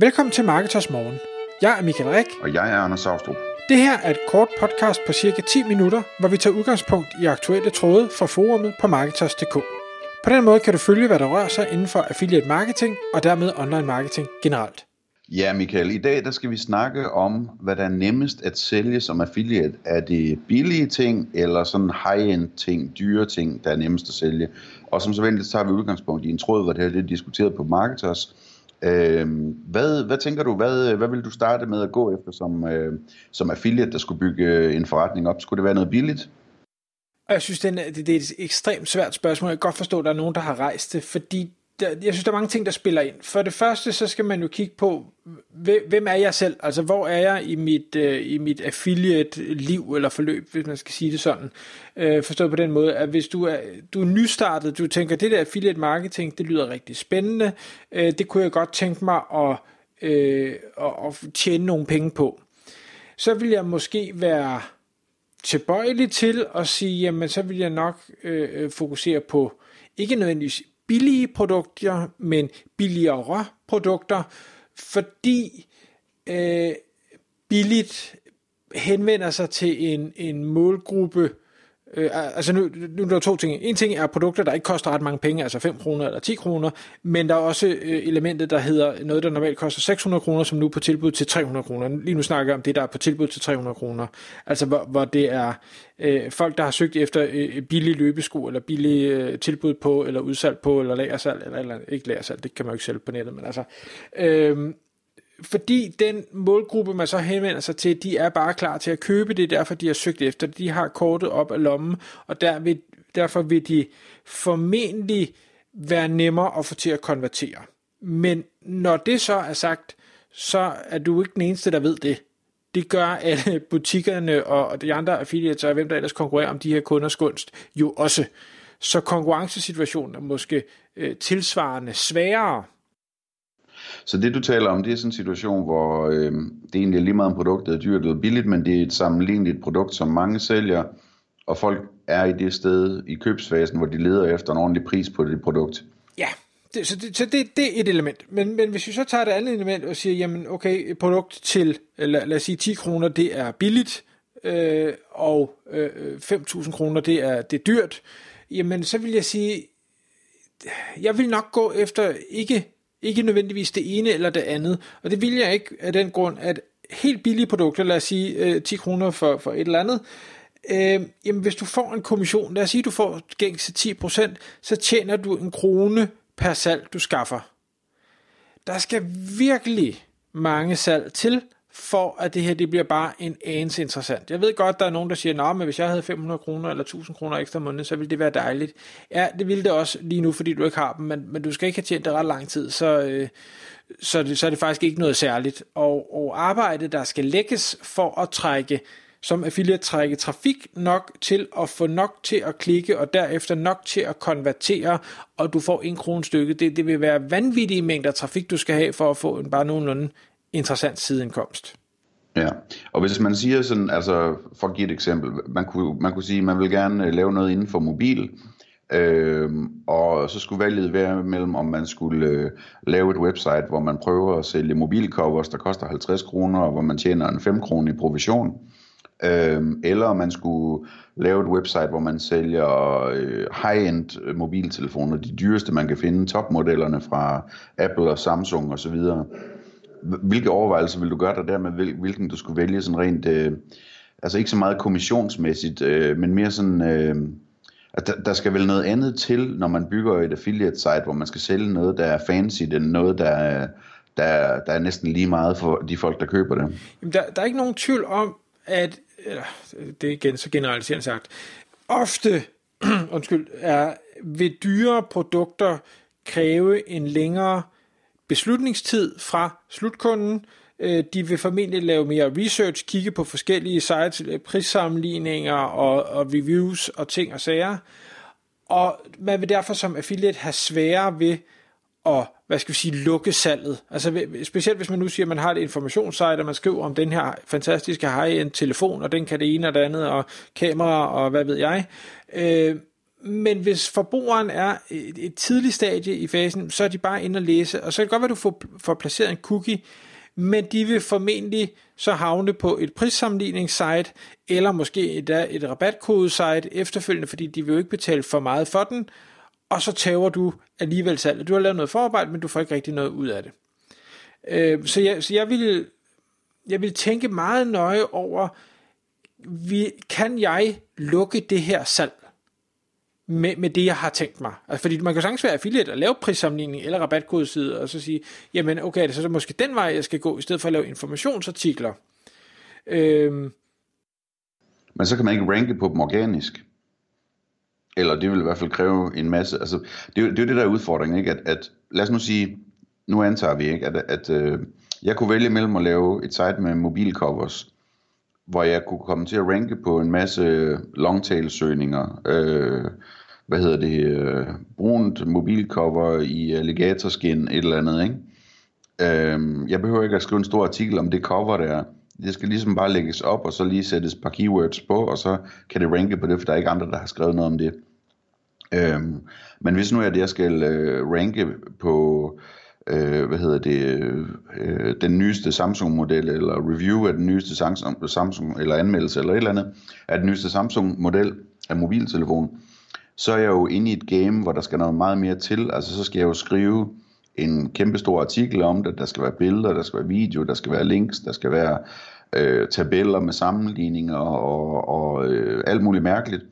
Velkommen til Marketers Morgen. Jeg er Michael Rik. Og jeg er Anders Saustrup. Det her er et kort podcast på cirka 10 minutter, hvor vi tager udgangspunkt i aktuelle tråde fra forumet på Marketers.dk. På den måde kan du følge, hvad der rører sig inden for affiliate marketing og dermed online marketing generelt. Ja, Michael, i dag der skal vi snakke om, hvad der er nemmest at sælge som affiliate. Er det billige ting, eller sådan high-end ting, dyre ting, der er nemmest at sælge? Og som så venligt, så tager vi udgangspunkt i en tråd, hvor det her er diskuteret på Marketers. Øh, hvad, hvad tænker du, hvad, hvad vil du starte med at gå efter som, øh, som affiliate, der skulle bygge øh, en forretning op? Skulle det være noget billigt? jeg synes, det er, det er et ekstremt svært spørgsmål. Jeg kan godt forstå, at der er nogen, der har rejst det, fordi der, jeg synes, der er mange ting, der spiller ind. For det første, så skal man jo kigge på, hvem er jeg selv? Altså, hvor er jeg i mit, øh, i mit affiliate-liv eller forløb, hvis man skal sige det sådan. Øh, forstået på den måde, at hvis du er, du er nystartet, du tænker, det der affiliate marketing, det lyder rigtig spændende, øh, det kunne jeg godt tænke mig at, øh, at, at tjene nogle penge på. Så vil jeg måske være tilbøjelig til at sige, jamen så vil jeg nok øh, øh fokusere på ikke nødvendigvis billige produkter, men billigere produkter, fordi øh, billigt henvender sig til en, en målgruppe, Øh, altså nu, nu er der to ting. En ting er produkter, der ikke koster ret mange penge, altså 5 kroner eller 10 kroner, men der er også øh, elementet, der hedder noget, der normalt koster 600 kroner, som nu er på tilbud til 300 kroner. Lige nu snakker jeg om det, der er på tilbud til 300 kroner. Altså hvor, hvor det er øh, folk, der har søgt efter øh, billige løbesko, eller billige øh, tilbud på, eller udsalg på, eller lagersalg, eller, eller ikke lagersalg, det kan man jo ikke sælge på nettet, men altså... Øh, fordi den målgruppe, man så henvender sig til, de er bare klar til at købe det, derfor de har søgt efter det. De har kortet op af lommen, og der vil, derfor vil de formentlig være nemmere at få til at konvertere. Men når det så er sagt, så er du ikke den eneste, der ved det. Det gør alle butikkerne og de andre affiliates og hvem der ellers konkurrerer om de her kunders gunst jo også. Så konkurrencesituationen er måske øh, tilsvarende sværere så det du taler om, det er sådan en situation, hvor øh, det egentlig er lige meget om produktet er dyrt eller billigt, men det er et sammenligneligt produkt, som mange sælger, og folk er i det sted i købsfasen, hvor de leder efter en ordentlig pris på det produkt. Ja, det, så, det, så det, det er et element. Men, men hvis vi så tager det andet element og siger, jamen okay, et produkt til, lad, lad os sige 10 kroner, det er billigt, øh, og øh, 5.000 kroner, det er, det er dyrt, jamen så vil jeg sige, jeg vil nok gå efter ikke ikke nødvendigvis det ene eller det andet. Og det vil jeg ikke af den grund, at helt billige produkter, lad os sige øh, 10 kroner for, for et eller andet, øh, jamen hvis du får en kommission, lad os sige, du får gængse 10%, så tjener du en krone per salg, du skaffer. Der skal virkelig mange salg til, for at det her det bliver bare en anelse interessant. Jeg ved godt, der er nogen, der siger, at hvis jeg havde 500 kroner eller 1000 kroner ekstra måned, så ville det være dejligt. Ja, det ville det også lige nu, fordi du ikke har dem, men, men du skal ikke have tjent det ret lang tid, så, øh, så, det, så er det faktisk ikke noget særligt. Og, og arbejde, der skal lægges for at trække som affiliate trække trafik nok til at få nok til at klikke, og derefter nok til at konvertere, og du får en krone stykke. Det, det vil være vanvittige mængder trafik, du skal have for at få en bare nogenlunde interessant sideindkomst. Ja, og hvis man siger sådan, altså for at give et eksempel, man kunne, man kunne sige, at man vil gerne øh, lave noget inden for mobil, øh, og så skulle valget være mellem, om man skulle øh, lave et website, hvor man prøver at sælge mobilcovers, der koster 50 kroner, og hvor man tjener en 5 kroner i provision, øh, eller om man skulle lave et website, hvor man sælger øh, high-end øh, mobiltelefoner, de dyreste man kan finde, topmodellerne fra Apple og Samsung osv., hvilke overvejelser vil du gøre dig der med, hvilken du skulle vælge sådan rent, øh, altså ikke så meget kommissionsmæssigt, øh, men mere sådan, øh, at der, der skal vel noget andet til, når man bygger et affiliate site, hvor man skal sælge noget, der er fancy, det er noget, der er, der, der er næsten lige meget for de folk, der køber det. Jamen, der, der er ikke nogen tvivl om, at, eller, det er igen så generaliserende sagt, ofte, undskyld, er ved dyre produkter kræve en længere beslutningstid fra slutkunden. Øh, de vil formentlig lave mere research, kigge på forskellige sites, øh, prissammenligninger og, og reviews og ting og sager. Og man vil derfor som affiliate have sværere ved at hvad skal vi sige, lukke salget. Altså specielt hvis man nu siger, at man har et informationssite, og man skriver om den her fantastiske high-end telefon, og den kan det ene og det andet, og kamera og hvad ved jeg. Øh, men hvis forbrugeren er et, et tidligt stadie i fasen, så er de bare inde og læse, og så kan det godt være, at du får, får placeret en cookie, men de vil formentlig så havne på et prissammenligningssite, eller måske et, et rabatkodesite efterfølgende, fordi de vil jo ikke betale for meget for den, og så tager du alligevel salget. Du har lavet noget forarbejde, men du får ikke rigtig noget ud af det. Øh, så, jeg, så jeg vil jeg vil tænke meget nøje over, vi, kan jeg lukke det her salg med, med det, jeg har tænkt mig? Altså, fordi man kan sagtens være affiliate og lave prissammenligning eller rabatkodeside, og så sige, jamen okay, det er så måske den vej, jeg skal gå, i stedet for at lave informationsartikler. Øhm. Men så kan man ikke ranke på dem organisk. Eller det vil i hvert fald kræve en masse, altså det er jo det, er det der er udfordringen, ikke? At, at lad os nu sige, nu antager vi ikke, at, at øh, jeg kunne vælge mellem at lave et site med mobilcovers, hvor jeg kunne komme til at ranke på en masse longtail-søgninger, øh, hvad hedder det, øh, brunt mobilcover i alligatorskin, et eller andet, ikke? Øh, jeg behøver ikke at skrive en stor artikel om det cover der. Det skal ligesom bare lægges op, og så lige sættes et par keywords på, og så kan det ranke på det, for der er ikke andre, der har skrevet noget om det. Øh, men hvis nu er det, jeg skal øh, ranke på øh, hvad hedder det, øh, den nyeste Samsung-model, eller review af den nyeste Samsung, Samsung, eller anmeldelse, eller et eller andet, af den nyeste Samsung-model af mobiltelefon, så er jeg jo inde i et game, hvor der skal noget meget mere til. Altså så skal jeg jo skrive en kæmpe stor artikel om det, der skal være billeder, der skal være video, der skal være links, der skal være øh, tabeller med sammenligninger og, og øh, alt muligt mærkeligt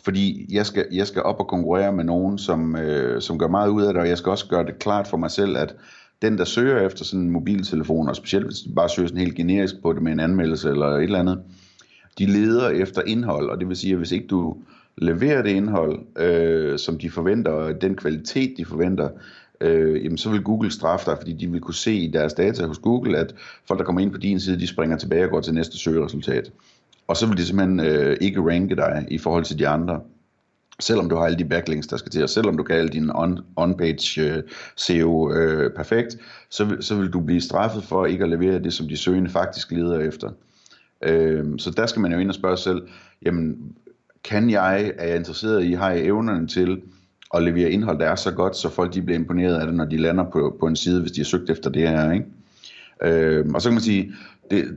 fordi jeg skal, jeg skal op og konkurrere med nogen, som, øh, som gør meget ud af det, og jeg skal også gøre det klart for mig selv, at den, der søger efter sådan en mobiltelefon, og specielt hvis de bare søger sådan helt generisk på det med en anmeldelse eller et eller andet, de leder efter indhold, og det vil sige, at hvis ikke du leverer det indhold, øh, som de forventer, og den kvalitet, de forventer, øh, jamen så vil Google straffe dig, fordi de vil kunne se i deres data hos Google, at folk, der kommer ind på din side, de springer tilbage og går til næste søgeresultat. Og så vil de simpelthen øh, ikke ranke dig i forhold til de andre. Selvom du har alle de backlinks, der skal til, og selvom du kan alle dine on, on-page øh, SEO øh, perfekt, så så vil du blive straffet for ikke at levere det, som de søgende faktisk leder efter. Øh, så der skal man jo ind og spørge sig selv, jamen, kan jeg, er jeg interesseret i, har jeg evnerne til at levere indhold, der er så godt, så folk de bliver imponeret af det, når de lander på, på en side, hvis de har søgt efter det her, ikke? Øh, og så kan man sige, det,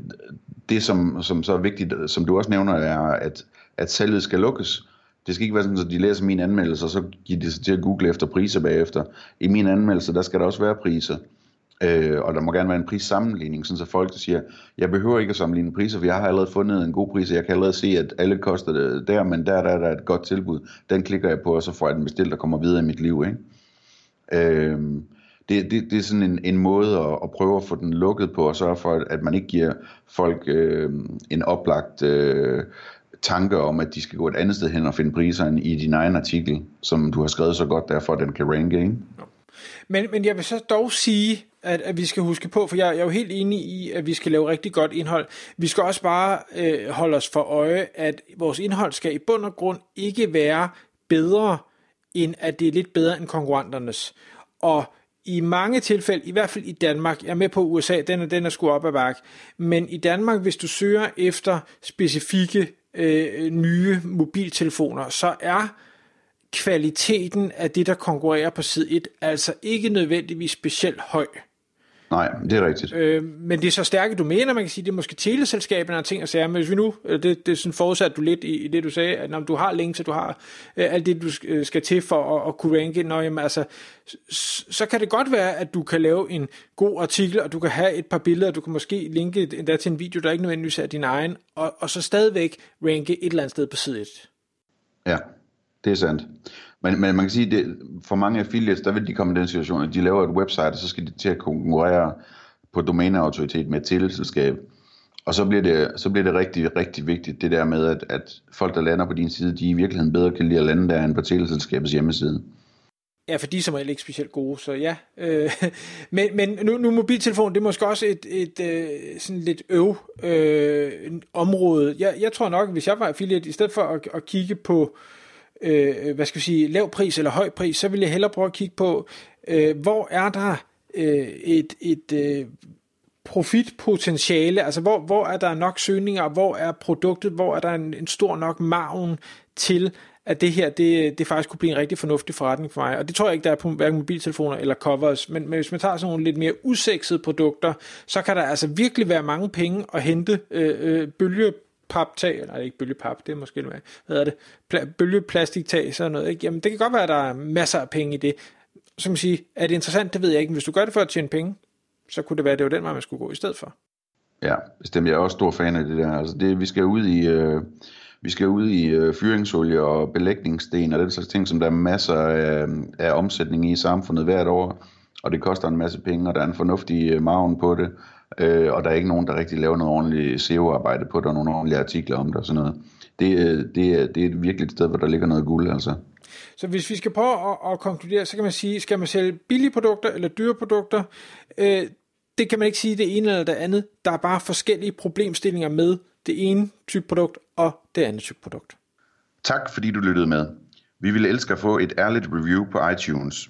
det som, som så er vigtigt, som du også nævner, er, at, at salget skal lukkes. Det skal ikke være sådan, at de læser min anmeldelse, og så giver de sig til at google efter priser bagefter. I min anmeldelse, der skal der også være priser. Øh, og der må gerne være en prissammenligning, sådan så folk der siger, jeg behøver ikke at sammenligne priser, for jeg har allerede fundet en god pris, og jeg kan allerede se, at alle koster det der, men der, der, der er et godt tilbud. Den klikker jeg på, og så får jeg den bestilt, der kommer videre i mit liv. Ikke? Øh, det, det, det er sådan en, en måde at, at prøve at få den lukket på, og sørge for, at man ikke giver folk øh, en oplagt øh, tanke om, at de skal gå et andet sted hen og finde priserne i din egen artikel, som du har skrevet så godt, derfor at den kan ranke, ikke? Men, men jeg vil så dog sige, at, at vi skal huske på, for jeg, jeg er jo helt enig i, at vi skal lave rigtig godt indhold. Vi skal også bare øh, holde os for øje, at vores indhold skal i bund og grund ikke være bedre, end at det er lidt bedre end konkurrenternes. Og i mange tilfælde, i hvert fald i Danmark, jeg er med på USA, den er, den er sgu op ad bak, men i Danmark, hvis du søger efter specifikke øh, nye mobiltelefoner, så er kvaliteten af det, der konkurrerer på side 1, altså ikke nødvendigvis specielt høj. Nej, det er rigtigt. Øh, men det er så stærke domæner, man kan sige, det er måske teleselskaberne og ting og sager, men hvis vi nu, det, det er sådan forudsat du lidt i, i det, du sagde, at når du har links, og du har øh, alt det, du øh, skal til for at, at kunne ranke, når, jamen, altså, så kan det godt være, at du kan lave en god artikel, og du kan have et par billeder, og du kan måske linke endda til en video, der ikke nødvendigvis er din egen, og, og så stadigvæk ranke et eller andet sted på side 1. Ja, det er sandt. Men, men man kan sige, at for mange affiliates, der vil de komme i den situation, at de laver et website, og så skal de til at konkurrere på domæneautoritet med et teleselskab. Og så bliver, det, så bliver det rigtig, rigtig vigtigt, det der med, at, at folk, der lander på din side, de i virkeligheden bedre kan lide at lande der end på teleselskabets hjemmeside. Ja, for de er som regel ikke specielt gode, så ja. Øh, men men nu, nu mobiltelefon, det er måske også et, et, et sådan lidt øv øh, område. Jeg, jeg tror nok, hvis jeg var affiliate, i stedet for at, at kigge på øh, øh, hvad skal vi sige, lav pris eller høj pris, så vil jeg hellere prøve at kigge på, øh, hvor er der øh, et, et øh, profitpotentiale, altså hvor, hvor er der nok søgninger, hvor er produktet, hvor er der en, en stor nok maven til, at det her, det, det faktisk kunne blive en rigtig fornuftig forretning for mig. Og det tror jeg ikke, der er på hverken mobiltelefoner eller covers. Men, men hvis man tager sådan nogle lidt mere usexede produkter, så kan der altså virkelig være mange penge at hente øh, øh, bølge paptag, eller ikke bølgepap, det er måske noget, hvad hedder det, Pla- bølgeplastiktag, sådan noget, ikke? Jamen det kan godt være, at der er masser af penge i det. Som man siger, er det interessant, det ved jeg ikke, men hvis du gør det for at tjene penge, så kunne det være, at det var den vej, man skulle gå i stedet for. Ja, bestemt. Jeg er også stor fan af det der. Altså det, vi skal ud i, øh, vi skal ud i øh, fyringsolie og belægningssten og den slags ting, som der er masser af, af omsætning i samfundet hvert år. Og det koster en masse penge, og der er en fornuftig øh, maven på det. Øh, og der er ikke nogen, der rigtig laver noget ordentligt SEO-arbejde på det, og nogle ordentlige artikler om det og sådan noget. Det, øh, det, det er virkelig et sted, hvor der ligger noget guld, altså. Så hvis vi skal prøve at, at konkludere, så kan man sige, skal man sælge billige produkter eller dyre produkter? Øh, det kan man ikke sige det ene eller det andet. Der er bare forskellige problemstillinger med det ene type produkt og det andet type produkt. Tak fordi du lyttede med. Vi ville elske at få et ærligt review på iTunes.